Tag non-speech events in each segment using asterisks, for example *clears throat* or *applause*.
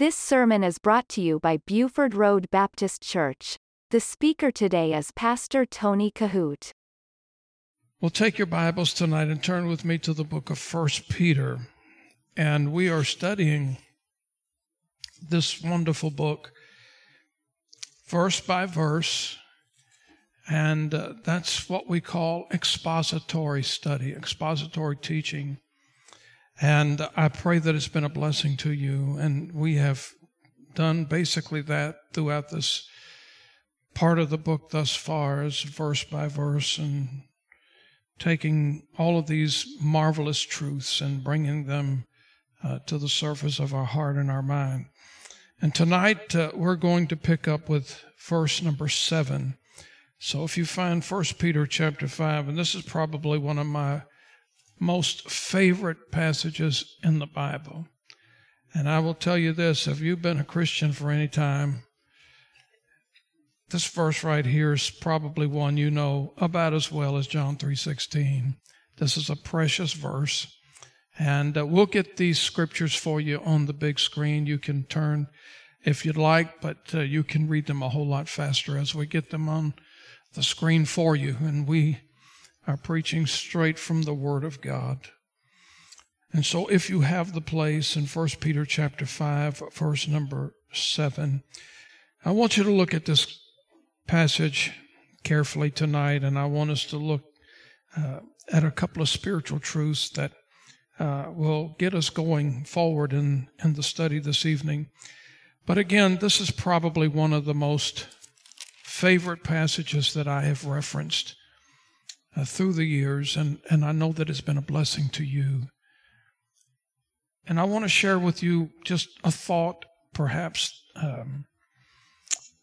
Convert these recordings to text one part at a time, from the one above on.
This sermon is brought to you by Buford Road Baptist Church. The speaker today is Pastor Tony Kohout. Well, take your Bibles tonight and turn with me to the book of First Peter. And we are studying this wonderful book, verse by verse. And uh, that's what we call expository study, expository teaching. And I pray that it's been a blessing to you. And we have done basically that throughout this part of the book thus far, as verse by verse, and taking all of these marvelous truths and bringing them uh, to the surface of our heart and our mind. And tonight uh, we're going to pick up with verse number seven. So if you find First Peter chapter five, and this is probably one of my most favorite passages in the Bible. And I will tell you this if you've been a Christian for any time, this verse right here is probably one you know about as well as John 3:16. This is a precious verse. And uh, we'll get these scriptures for you on the big screen. You can turn if you'd like, but uh, you can read them a whole lot faster as we get them on the screen for you. And we are preaching straight from the Word of God. And so if you have the place in 1 Peter chapter 5, verse number 7, I want you to look at this passage carefully tonight, and I want us to look uh, at a couple of spiritual truths that uh, will get us going forward in, in the study this evening. But again, this is probably one of the most favorite passages that I have referenced uh, through the years, and, and I know that it's been a blessing to you. And I want to share with you just a thought, perhaps, um,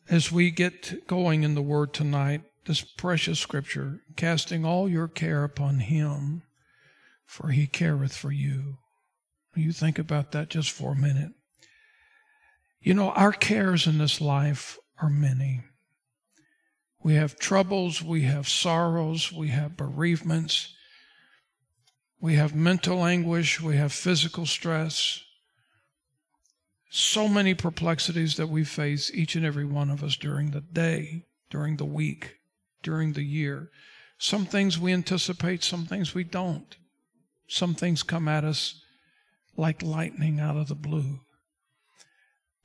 as we get going in the Word tonight, this precious scripture, casting all your care upon Him, for He careth for you. You think about that just for a minute. You know, our cares in this life are many. We have troubles, we have sorrows, we have bereavements, we have mental anguish, we have physical stress. So many perplexities that we face, each and every one of us, during the day, during the week, during the year. Some things we anticipate, some things we don't. Some things come at us like lightning out of the blue.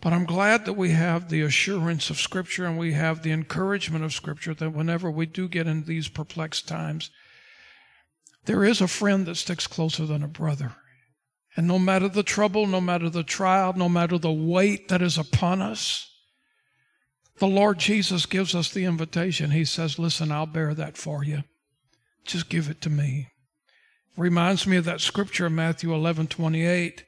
But I'm glad that we have the assurance of Scripture and we have the encouragement of Scripture that whenever we do get in these perplexed times, there is a friend that sticks closer than a brother. And no matter the trouble, no matter the trial, no matter the weight that is upon us, the Lord Jesus gives us the invitation. He says, Listen, I'll bear that for you. Just give it to me. Reminds me of that scripture in Matthew 11 28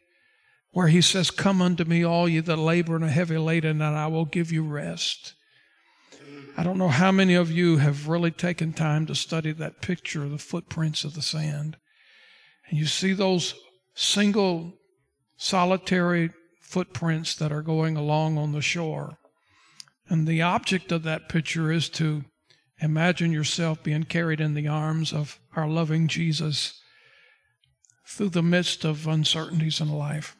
where he says, Come unto me, all ye that labor and are heavy laden, and I will give you rest. I don't know how many of you have really taken time to study that picture of the footprints of the sand. And you see those single, solitary footprints that are going along on the shore. And the object of that picture is to imagine yourself being carried in the arms of our loving Jesus through the midst of uncertainties in life.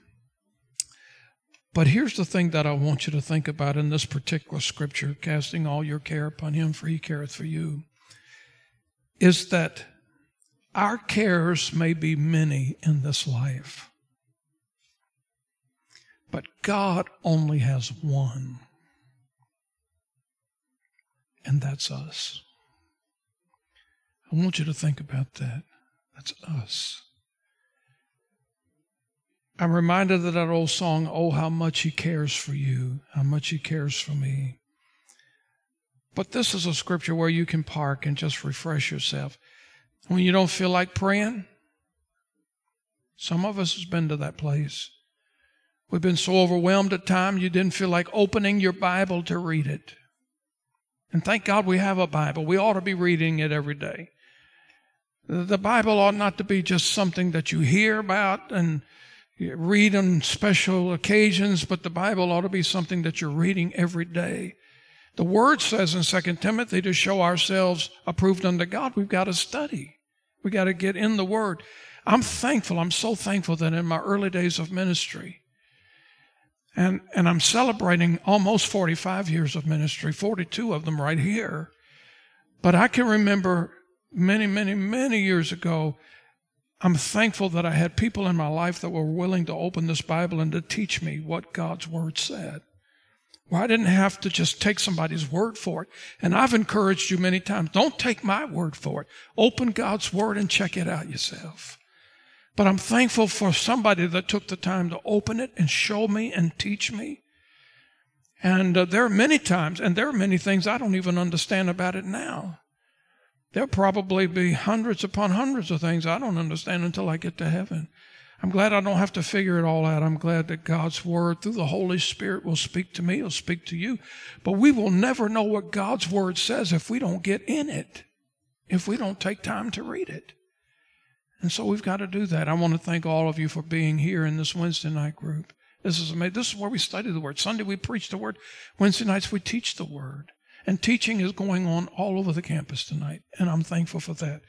But here's the thing that I want you to think about in this particular scripture casting all your care upon him, for he careth for you is that our cares may be many in this life, but God only has one, and that's us. I want you to think about that. That's us. I'm reminded of that old song, Oh, how much He cares for you, how much He cares for me. But this is a scripture where you can park and just refresh yourself. When you don't feel like praying, some of us has been to that place. We've been so overwhelmed at times you didn't feel like opening your Bible to read it. And thank God we have a Bible. We ought to be reading it every day. The Bible ought not to be just something that you hear about and read on special occasions, but the Bible ought to be something that you're reading every day. The Word says in 2 Timothy to show ourselves approved unto God, we've got to study. We got to get in the Word. I'm thankful, I'm so thankful that in my early days of ministry, And, and I'm celebrating almost 45 years of ministry, 42 of them right here. But I can remember many, many, many years ago, I'm thankful that I had people in my life that were willing to open this Bible and to teach me what God's Word said. Well, I didn't have to just take somebody's word for it. And I've encouraged you many times don't take my word for it. Open God's Word and check it out yourself. But I'm thankful for somebody that took the time to open it and show me and teach me. And uh, there are many times, and there are many things I don't even understand about it now. There'll probably be hundreds upon hundreds of things I don't understand until I get to heaven. I'm glad I don't have to figure it all out. I'm glad that God's Word through the Holy Spirit will speak to me, will speak to you. But we will never know what God's Word says if we don't get in it, if we don't take time to read it. And so we've got to do that. I want to thank all of you for being here in this Wednesday night group. This is amazing. This is where we study the Word. Sunday we preach the Word. Wednesday nights we teach the Word. And teaching is going on all over the campus tonight. And I'm thankful for that.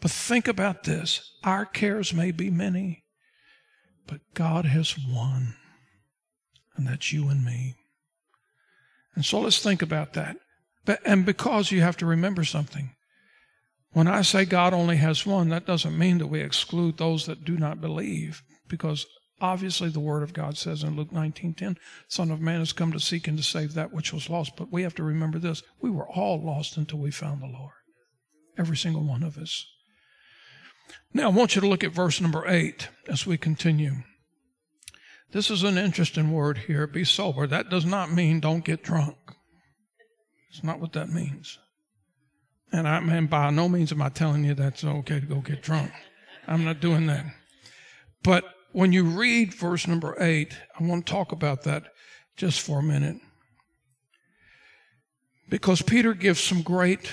But think about this. Our cares may be many, but God has one. And that's you and me. And so let's think about that. And because you have to remember something. When I say God only has one, that doesn't mean that we exclude those that do not believe, because obviously the Word of God says in Luke 19:10, Son of Man has come to seek and to save that which was lost. But we have to remember this: we were all lost until we found the Lord. Every single one of us. Now I want you to look at verse number eight as we continue. This is an interesting word here. Be sober. That does not mean don't get drunk. It's not what that means. And I mean, by no means am I telling you that's okay to go get drunk. I'm not doing that. But when you read verse number eight, I want to talk about that just for a minute. Because Peter gives some great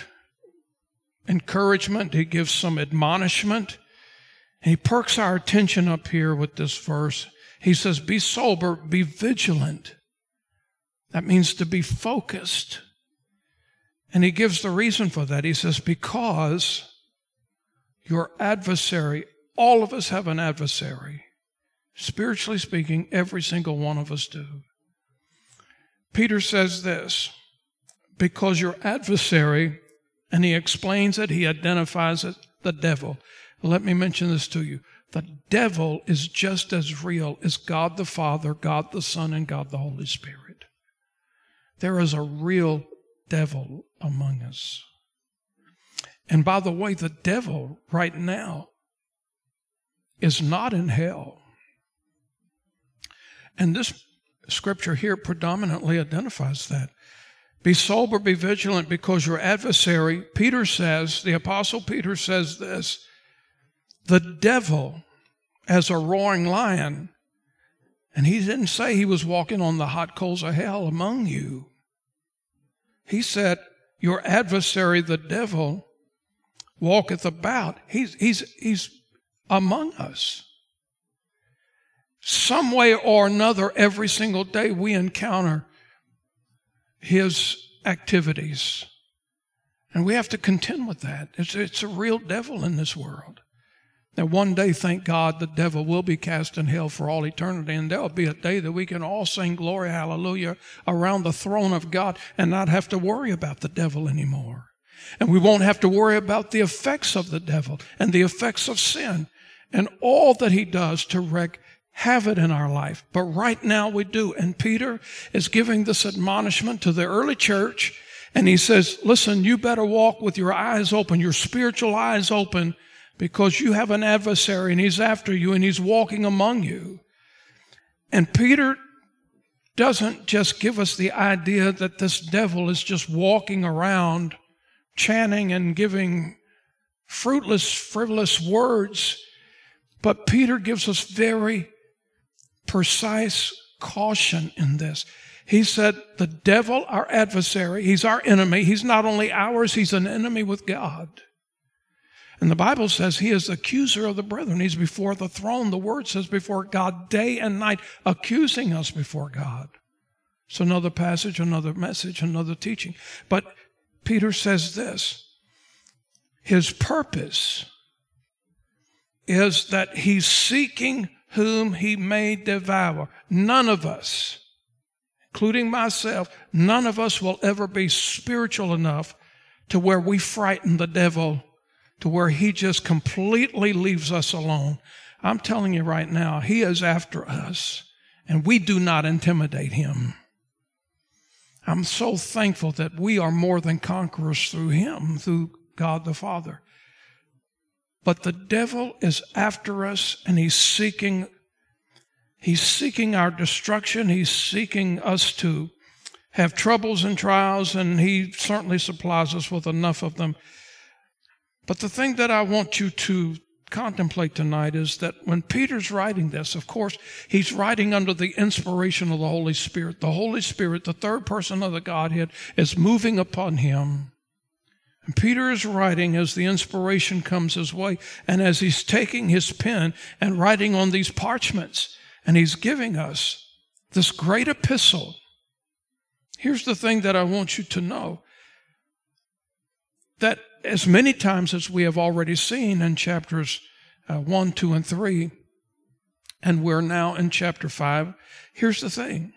encouragement, he gives some admonishment. He perks our attention up here with this verse. He says, Be sober, be vigilant. That means to be focused. And he gives the reason for that. He says, Because your adversary, all of us have an adversary. Spiritually speaking, every single one of us do. Peter says this because your adversary, and he explains it, he identifies it, the devil. Let me mention this to you. The devil is just as real as God the Father, God the Son, and God the Holy Spirit. There is a real devil among us. And by the way, the devil right now is not in hell. And this scripture here predominantly identifies that. Be sober, be vigilant, because your adversary, Peter says, the Apostle Peter says this the devil, as a roaring lion, and he didn't say he was walking on the hot coals of hell among you. He said, Your adversary, the devil, walketh about. He's, he's, he's among us. Some way or another, every single day, we encounter his activities. And we have to contend with that. It's, it's a real devil in this world. Now, one day, thank God, the devil will be cast in hell for all eternity, and there'll be a day that we can all sing glory, hallelujah, around the throne of God and not have to worry about the devil anymore. And we won't have to worry about the effects of the devil and the effects of sin and all that he does to wreak it in our life. But right now we do. And Peter is giving this admonishment to the early church. And he says, listen, you better walk with your eyes open, your spiritual eyes open because you have an adversary and he's after you and he's walking among you. And Peter doesn't just give us the idea that this devil is just walking around chanting and giving fruitless, frivolous words, but Peter gives us very precise caution in this. He said, The devil, our adversary, he's our enemy. He's not only ours, he's an enemy with God. And the Bible says he is accuser of the brethren. He's before the throne. The word says before God day and night, accusing us before God. It's another passage, another message, another teaching. But Peter says this his purpose is that he's seeking whom he may devour. None of us including myself, none of us will ever be spiritual enough to where we frighten the devil to where he just completely leaves us alone. I'm telling you right now, he is after us and we do not intimidate him. I'm so thankful that we are more than conquerors through him, through God the Father. But the devil is after us and he's seeking he's seeking our destruction. He's seeking us to have troubles and trials and he certainly supplies us with enough of them. But the thing that I want you to contemplate tonight is that when Peter's writing this, of course, he's writing under the inspiration of the Holy Spirit. The Holy Spirit, the third person of the Godhead, is moving upon him. Peter is writing as the inspiration comes his way and as he's taking his pen and writing on these parchments and he's giving us this great epistle. Here's the thing that I want you to know that as many times as we have already seen in chapters uh, 1, 2, and 3, and we're now in chapter 5, here's the thing.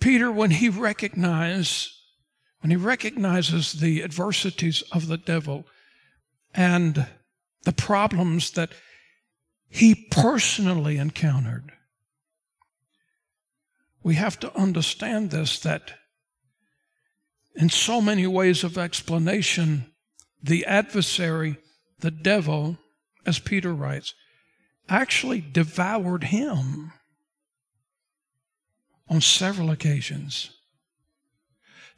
Peter, when he recognized when he recognizes the adversities of the devil and the problems that he personally encountered, we have to understand this that in so many ways of explanation, the adversary, the devil, as Peter writes, actually devoured him on several occasions.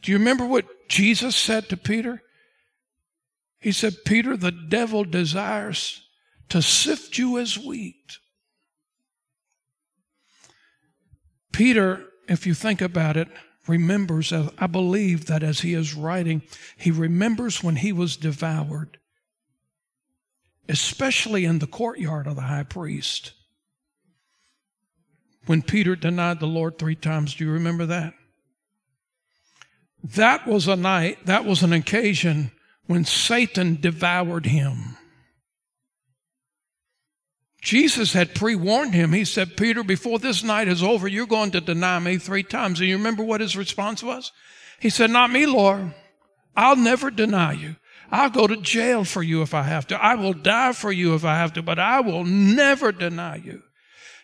Do you remember what Jesus said to Peter? He said, Peter, the devil desires to sift you as wheat. Peter, if you think about it, remembers, I believe that as he is writing, he remembers when he was devoured, especially in the courtyard of the high priest. When Peter denied the Lord three times, do you remember that? That was a night, that was an occasion when Satan devoured him. Jesus had pre warned him. He said, Peter, before this night is over, you're going to deny me three times. And you remember what his response was? He said, Not me, Lord. I'll never deny you. I'll go to jail for you if I have to. I will die for you if I have to, but I will never deny you.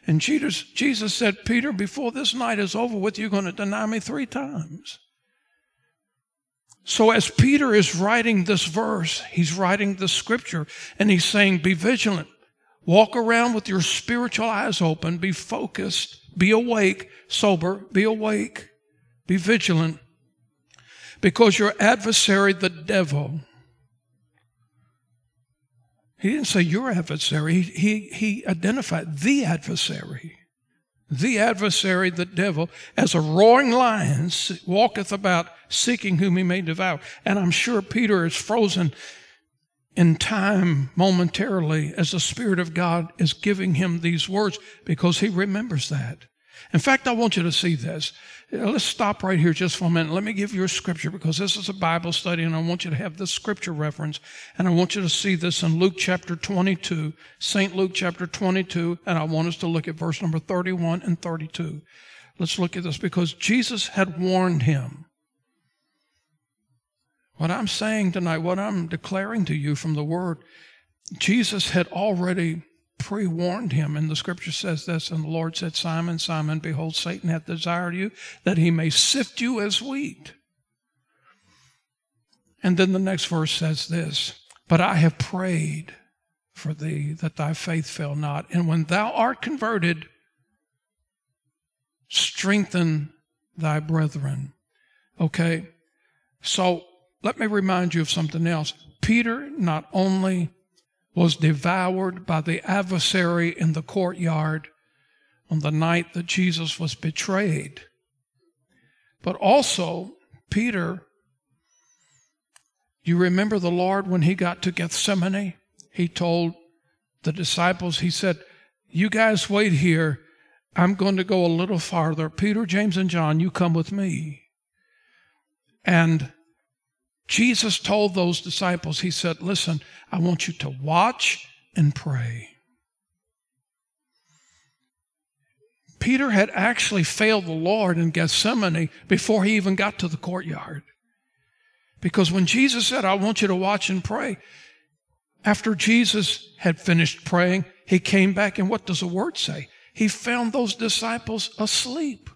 And Jesus, Jesus said, Peter, before this night is over with, you're going to deny me three times. So as Peter is writing this verse, he's writing the scripture and he's saying, be vigilant. Walk around with your spiritual eyes open. Be focused. Be awake, sober. Be awake. Be vigilant. Because your adversary, the devil, he didn't say your adversary, he, he identified the adversary. The adversary, the devil, as a roaring lion, walketh about seeking whom he may devour. And I'm sure Peter is frozen in time momentarily as the Spirit of God is giving him these words because he remembers that. In fact, I want you to see this. Let's stop right here just for a minute. Let me give you a scripture because this is a Bible study and I want you to have this scripture reference. And I want you to see this in Luke chapter 22, St. Luke chapter 22, and I want us to look at verse number 31 and 32. Let's look at this because Jesus had warned him what I'm saying tonight, what I'm declaring to you from the Word, Jesus had already pre warned him, and the scripture says this. And the Lord said, Simon, Simon, behold, Satan hath desired you that he may sift you as wheat. And then the next verse says this But I have prayed for thee that thy faith fail not. And when thou art converted, strengthen thy brethren. Okay? So let me remind you of something else. Peter not only was devoured by the adversary in the courtyard on the night that Jesus was betrayed, but also Peter, you remember the Lord when he got to Gethsemane? He told the disciples, he said, You guys wait here. I'm going to go a little farther. Peter, James, and John, you come with me. And Jesus told those disciples, He said, Listen, I want you to watch and pray. Peter had actually failed the Lord in Gethsemane before he even got to the courtyard. Because when Jesus said, I want you to watch and pray, after Jesus had finished praying, he came back, and what does the word say? He found those disciples asleep.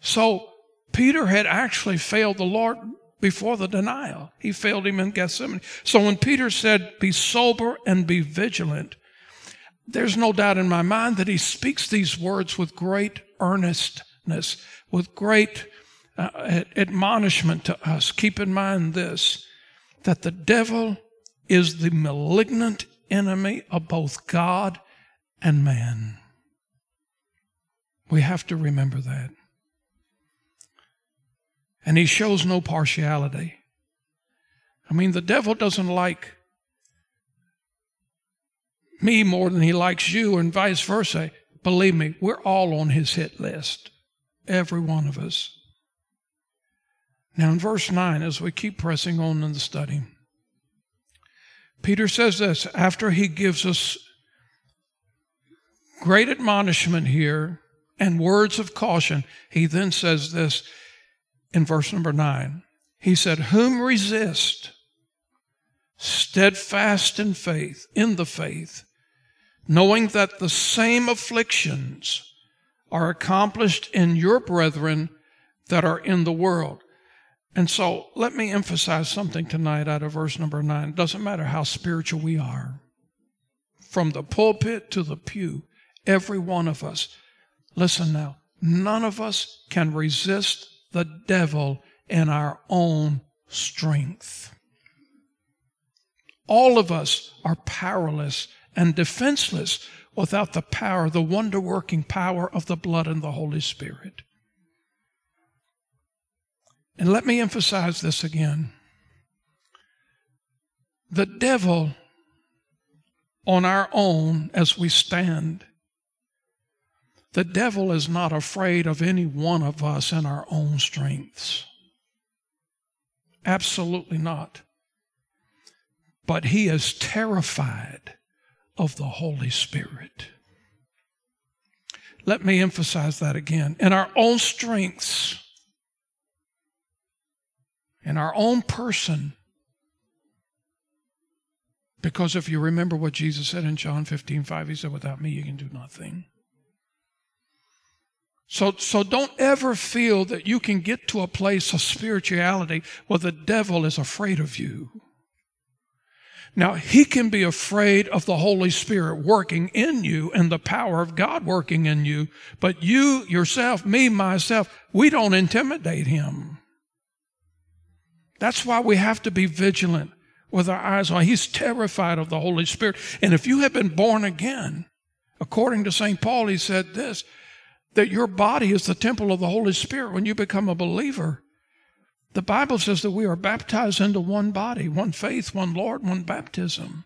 So Peter had actually failed the Lord before the denial. He failed him in Gethsemane. So when Peter said, Be sober and be vigilant, there's no doubt in my mind that he speaks these words with great earnestness, with great uh, admonishment to us. Keep in mind this that the devil is the malignant enemy of both God and man. We have to remember that. And he shows no partiality. I mean, the devil doesn't like me more than he likes you, and vice versa. Believe me, we're all on his hit list. Every one of us. Now, in verse 9, as we keep pressing on in the study, Peter says this after he gives us great admonishment here and words of caution, he then says this in verse number 9. He said, Whom resist, steadfast in faith, in the faith, knowing that the same afflictions are accomplished in your brethren that are in the world. And so let me emphasize something tonight out of verse number nine. It doesn't matter how spiritual we are, from the pulpit to the pew, every one of us. Listen now, none of us can resist the devil in our own strength. All of us are powerless and defenseless without the power, the wonder working power of the blood and the Holy Spirit. And let me emphasize this again. The devil, on our own, as we stand, the devil is not afraid of any one of us in our own strengths. Absolutely not. But he is terrified of the Holy Spirit. Let me emphasize that again. In our own strengths, in our own person. Because if you remember what Jesus said in John 15, 5, he said, Without me, you can do nothing. So, so don't ever feel that you can get to a place of spirituality where the devil is afraid of you. Now, he can be afraid of the Holy Spirit working in you and the power of God working in you, but you yourself, me, myself, we don't intimidate him. That's why we have to be vigilant with our eyes on. He's terrified of the Holy Spirit. And if you have been born again, according to St. Paul, he said this that your body is the temple of the Holy Spirit when you become a believer. The Bible says that we are baptized into one body, one faith, one Lord, one baptism.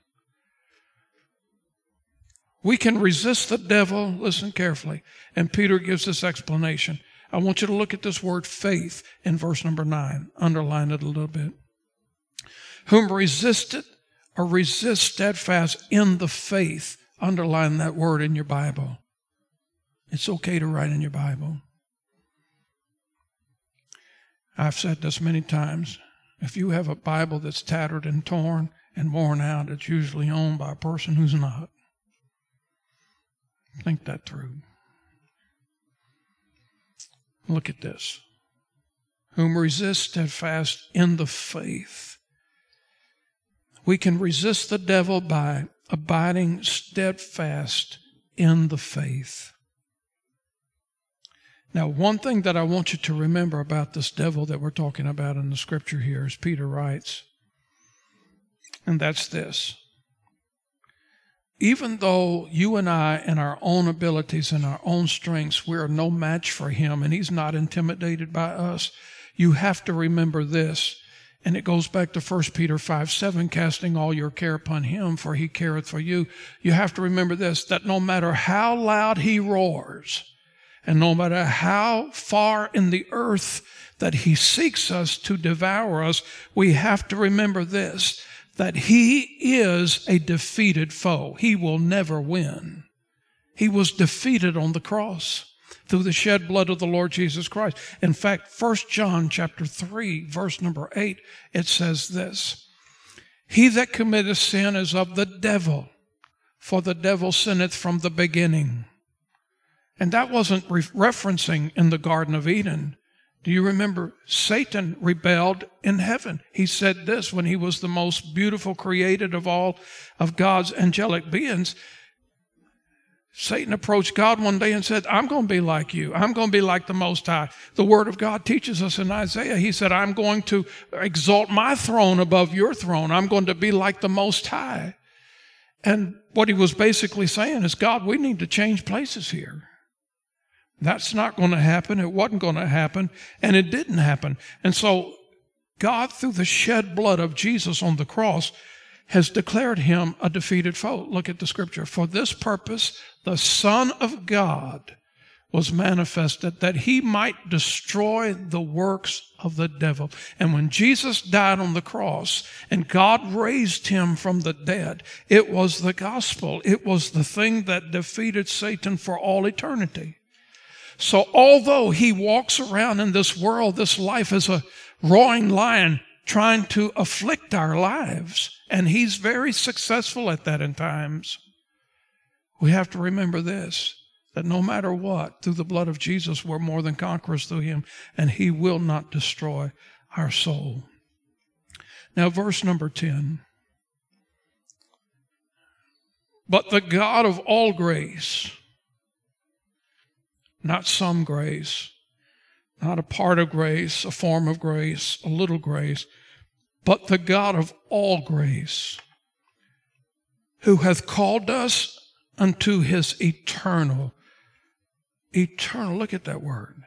We can resist the devil, listen carefully, and Peter gives this explanation. I want you to look at this word faith in verse number nine. Underline it a little bit. Whom resisted or resist steadfast in the faith. Underline that word in your Bible. It's okay to write in your Bible. I've said this many times. If you have a Bible that's tattered and torn and worn out, it's usually owned by a person who's not. Think that through. Look at this. Whom resist steadfast in the faith. We can resist the devil by abiding steadfast in the faith. Now, one thing that I want you to remember about this devil that we're talking about in the scripture here, as Peter writes, and that's this even though you and I, in our own abilities and our own strengths, we are no match for him and he's not intimidated by us, you have to remember this. And it goes back to 1 Peter 5 7, casting all your care upon him, for he careth for you. You have to remember this that no matter how loud he roars, and no matter how far in the earth that he seeks us to devour us, we have to remember this that he is a defeated foe. He will never win. He was defeated on the cross through the shed blood of the Lord Jesus Christ. In fact, 1 John chapter 3, verse number 8, it says this He that committeth sin is of the devil, for the devil sinneth from the beginning. And that wasn't re- referencing in the Garden of Eden. Do you remember? Satan rebelled in heaven. He said this when he was the most beautiful created of all of God's angelic beings. Satan approached God one day and said, I'm going to be like you. I'm going to be like the Most High. The Word of God teaches us in Isaiah. He said, I'm going to exalt my throne above your throne. I'm going to be like the Most High. And what he was basically saying is, God, we need to change places here. That's not going to happen. It wasn't going to happen. And it didn't happen. And so, God, through the shed blood of Jesus on the cross, has declared him a defeated foe. Look at the scripture. For this purpose, the Son of God was manifested that he might destroy the works of the devil. And when Jesus died on the cross and God raised him from the dead, it was the gospel. It was the thing that defeated Satan for all eternity. So although he walks around in this world, this life as a roaring lion trying to afflict our lives, and he's very successful at that in times. We have to remember this that no matter what, through the blood of Jesus, we're more than conquerors through him, and he will not destroy our soul. Now, verse number 10. But the God of all grace, not some grace, not a part of grace, a form of grace, a little grace, but the God of all grace, who hath called us unto his eternal, eternal, look at that word,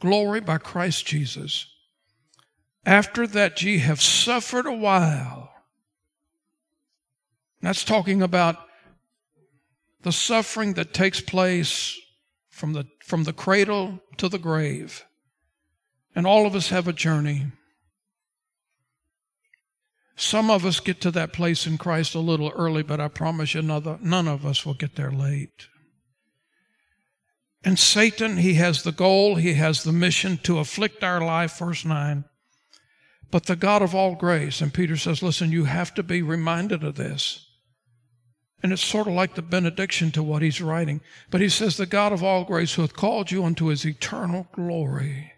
glory by Christ Jesus. After that ye have suffered a while. That's talking about the suffering that takes place from the, from the cradle to the grave. And all of us have a journey. Some of us get to that place in Christ a little early, but I promise you, none of us will get there late. And Satan, he has the goal, he has the mission to afflict our life, verse 9. But the God of all grace, and Peter says, listen, you have to be reminded of this. And it's sort of like the benediction to what he's writing. But he says, the God of all grace who hath called you unto his eternal glory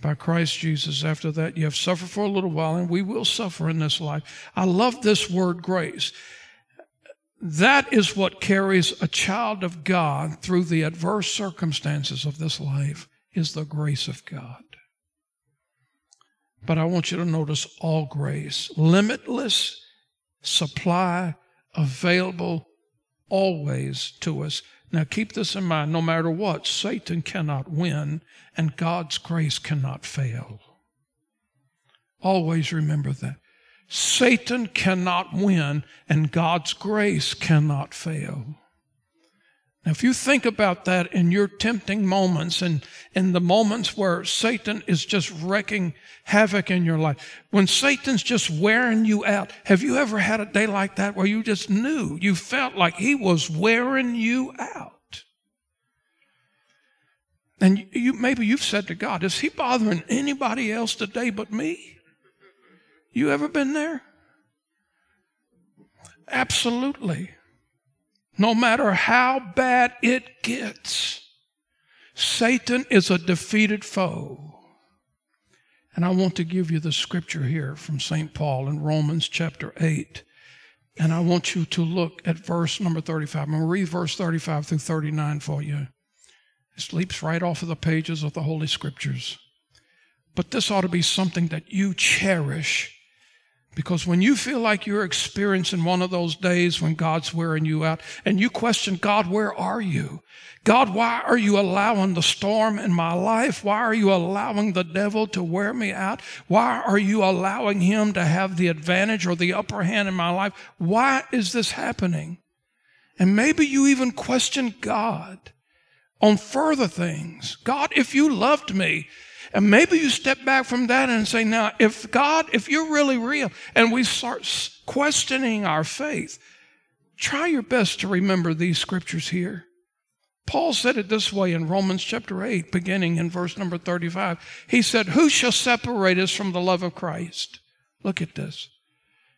by Christ Jesus. After that, you have suffered for a little while, and we will suffer in this life. I love this word grace. That is what carries a child of God through the adverse circumstances of this life, is the grace of God. But I want you to notice all grace, limitless supply available always to us now keep this in mind no matter what, Satan cannot win and God's grace cannot fail. Always remember that. Satan cannot win and God's grace cannot fail. Now, if you think about that in your tempting moments and in the moments where Satan is just wrecking havoc in your life, when Satan's just wearing you out, have you ever had a day like that where you just knew, you felt like he was wearing you out? And you, maybe you've said to God, is he bothering anybody else today but me? You ever been there? Absolutely no matter how bad it gets, Satan is a defeated foe. And I want to give you the scripture here from St. Paul in Romans chapter 8. And I want you to look at verse number 35. I'm going to read verse 35 through 39 for you. It leaps right off of the pages of the Holy Scriptures. But this ought to be something that you cherish because when you feel like you're experiencing one of those days when God's wearing you out and you question, God, where are you? God, why are you allowing the storm in my life? Why are you allowing the devil to wear me out? Why are you allowing him to have the advantage or the upper hand in my life? Why is this happening? And maybe you even question God on further things. God, if you loved me, and maybe you step back from that and say, now, if God, if you're really real, and we start questioning our faith, Try your best to remember these scriptures here. Paul said it this way in Romans chapter 8, beginning in verse number 35. He said, Who shall separate us from the love of Christ? Look at this.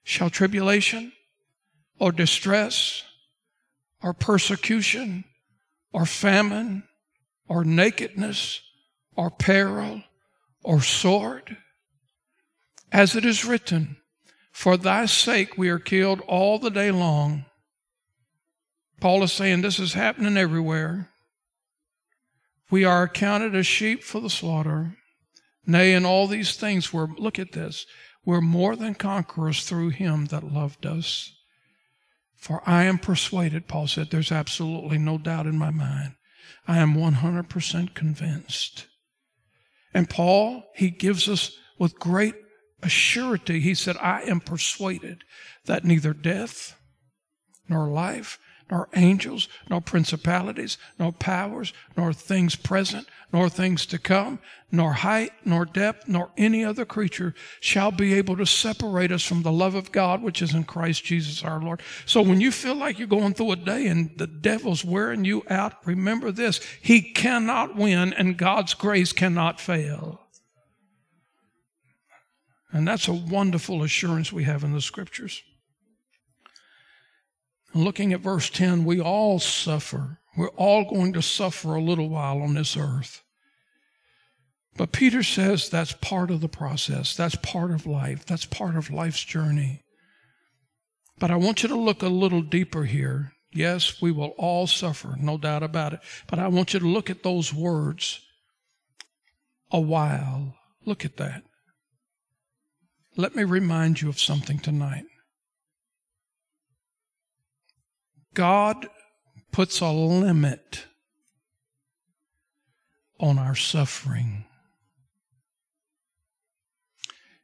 Shall tribulation or distress or persecution or famine or nakedness or peril or sword? As it is written, For thy sake we are killed all the day long. Paul is saying this is happening everywhere. We are accounted as sheep for the slaughter. Nay, in all these things, we're, look at this, we're more than conquerors through him that loved us. For I am persuaded, Paul said, there's absolutely no doubt in my mind. I am 100% convinced. And Paul, he gives us with great assurity, he said, I am persuaded that neither death, nor life, nor angels, nor principalities, nor powers, nor things present, nor things to come, nor height, nor depth, nor any other creature shall be able to separate us from the love of God which is in Christ Jesus our Lord. So when you feel like you're going through a day and the devil's wearing you out, remember this. He cannot win and God's grace cannot fail. And that's a wonderful assurance we have in the scriptures. Looking at verse 10, we all suffer. We're all going to suffer a little while on this earth. But Peter says that's part of the process. That's part of life. That's part of life's journey. But I want you to look a little deeper here. Yes, we will all suffer, no doubt about it. But I want you to look at those words. A while. Look at that. Let me remind you of something tonight. God puts a limit on our suffering.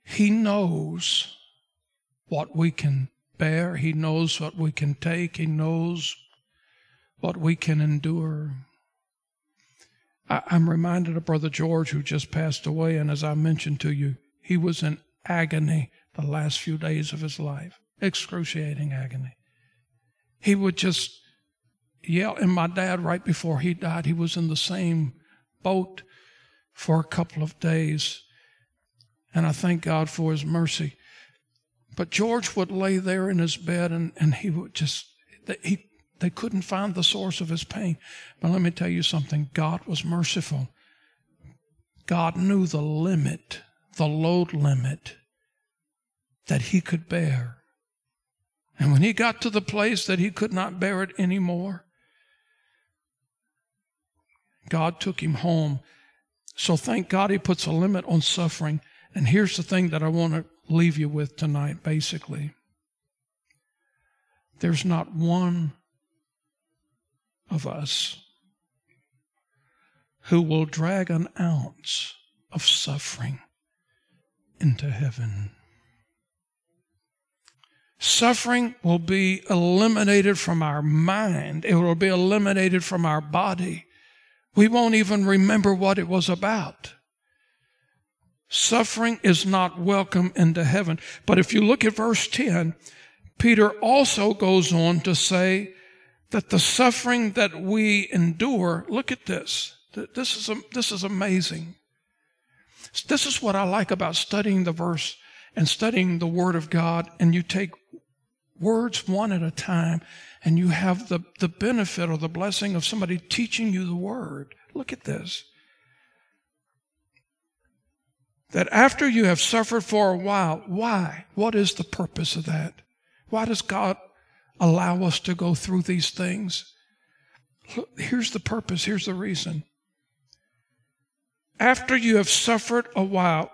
He knows what we can bear, He knows what we can take, He knows what we can endure. I, am reminded of Brother George, who just passed away, and as I mentioned to you, he was in agony the last few days of his life, excruciating agony he would just yell. And my dad, right before he died, he was in the same boat for a couple of days. And I thank God for his mercy. But George would lay there in his bed and, and he would just, he, they couldn't find the source of his pain. But let me tell you something God was merciful. God knew the limit, the load limit that he could bear. And when he got to the place that he could not bear it anymore, God took him home. So thank God he puts a limit on suffering. And here's the thing that I want to leave you with tonight, basically. There's not one of us who will drag an ounce of suffering into heaven. Suffering will be eliminated from our mind. It will be eliminated from our body. We won't even remember what it was about. Suffering is not welcome into heaven. But if you look at verse 10, Peter also goes on to say that the suffering that we endure, look at this. This is, this is amazing. This is what I like about studying the verse and studying the Word of God, and you take words one at a time, and you have the, the benefit or the blessing of somebody teaching you the Word. Look at this. That after you have suffered for a while, why? What is the purpose of that? Why does God allow us to go through these things? Here's the purpose, here's the reason. After you have suffered a while,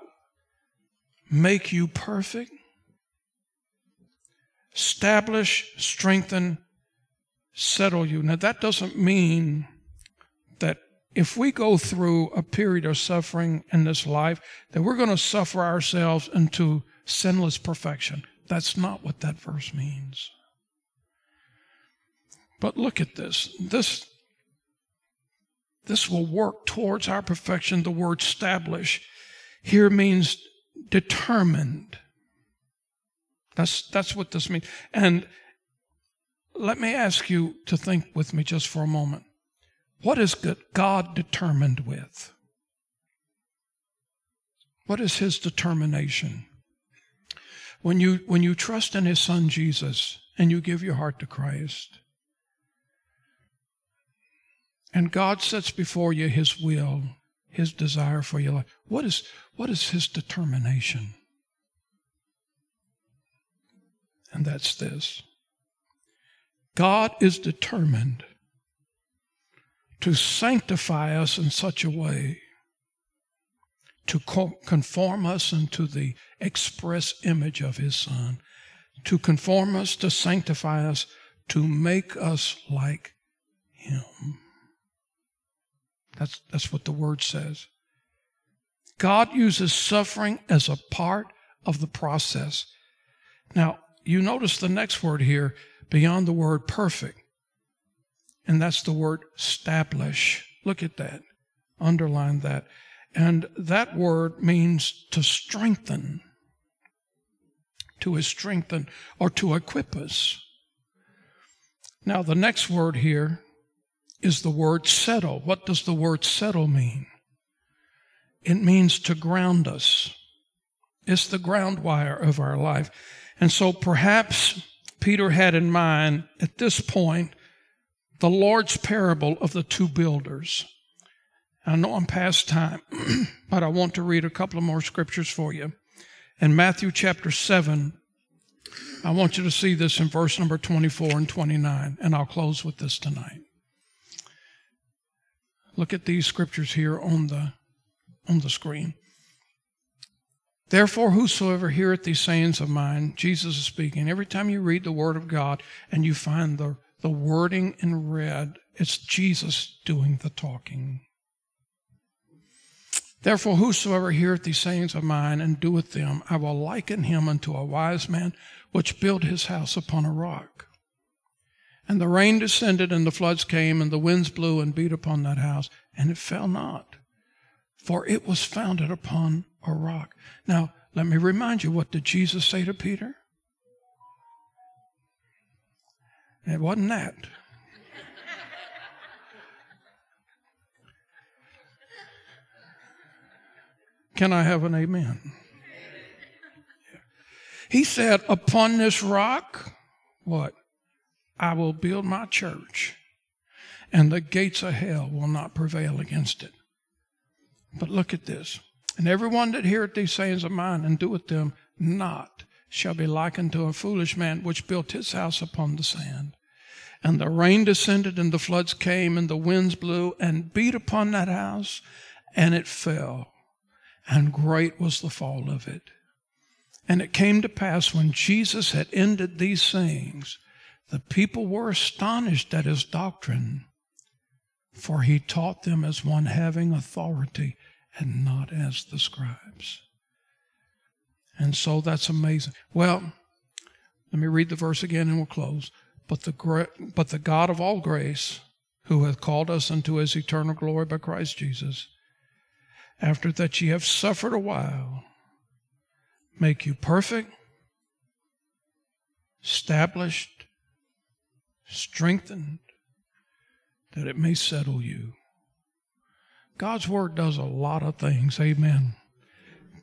make you perfect, establish, strengthen, settle you. Now, that doesn't mean that if we go through a period of suffering in this life, that we're going to suffer ourselves into sinless perfection. That's not what that verse means. But look at this. This, this will work towards our perfection. The word establish here means determined. That's, that's what this means. And let me ask you to think with me just for a moment. What is God determined with? What is his determination? When you, when you trust in his son Jesus and you give your heart to Christ, and God sets before you his will, his desire for your life, what is, what is his determination? And that's this. God is determined to sanctify us in such a way to conform us into the express image of his son to conform us to sanctify us to make us like him. That's that's what the word says. God uses suffering as a part of the process. Now you notice the next word here beyond the word perfect and that's the word establish. Look at that. Underline that. And that word means to strengthen, to strengthen, or to equip us. Now, the next word here is the word settle. What does the word settle mean? It means to ground us. It's the ground wire of our life. And so perhaps Peter had in mind at this point the Lord's parable of the two builders. I know I'm past time, *clears throat* but I want to read a couple of more scriptures for you. In Matthew chapter 7, I want you to see this in verse number 24 and 29, and I'll close with this tonight. Look at these scriptures here on the, on the screen. Therefore, whosoever heareth these sayings of mine, Jesus is speaking. Every time you read the Word of God and you find the the wording in red, it's Jesus doing the talking. Therefore, whosoever heareth these sayings of mine and doeth them, I will liken him unto a wise man which built his house upon a rock. And the rain descended, and the floods came, and the winds blew and beat upon that house, and it fell not, for it was founded upon a rock. Now, let me remind you what did Jesus say to Peter? It wasn't that. Can I have an amen? He said, Upon this rock, what? I will build my church, and the gates of hell will not prevail against it. But look at this. And everyone that heareth these sayings of mine and doeth them not shall be likened to a foolish man which built his house upon the sand. And the rain descended, and the floods came, and the winds blew and beat upon that house, and it fell. And great was the fall of it. And it came to pass when Jesus had ended these sayings, the people were astonished at his doctrine, for he taught them as one having authority and not as the scribes. And so that's amazing. Well, let me read the verse again and we'll close. But the, but the God of all grace, who hath called us unto his eternal glory by Christ Jesus, after that ye have suffered a while, make you perfect, established, strengthened, that it may settle you. God's word does a lot of things. Amen.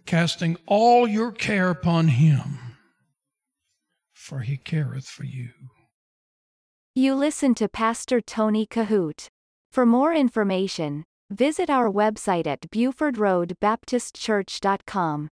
Casting all your care upon him, for he careth for you. You listen to Pastor Tony Kohout. For more information, visit our website at BufordRoadBaptistChurch.com.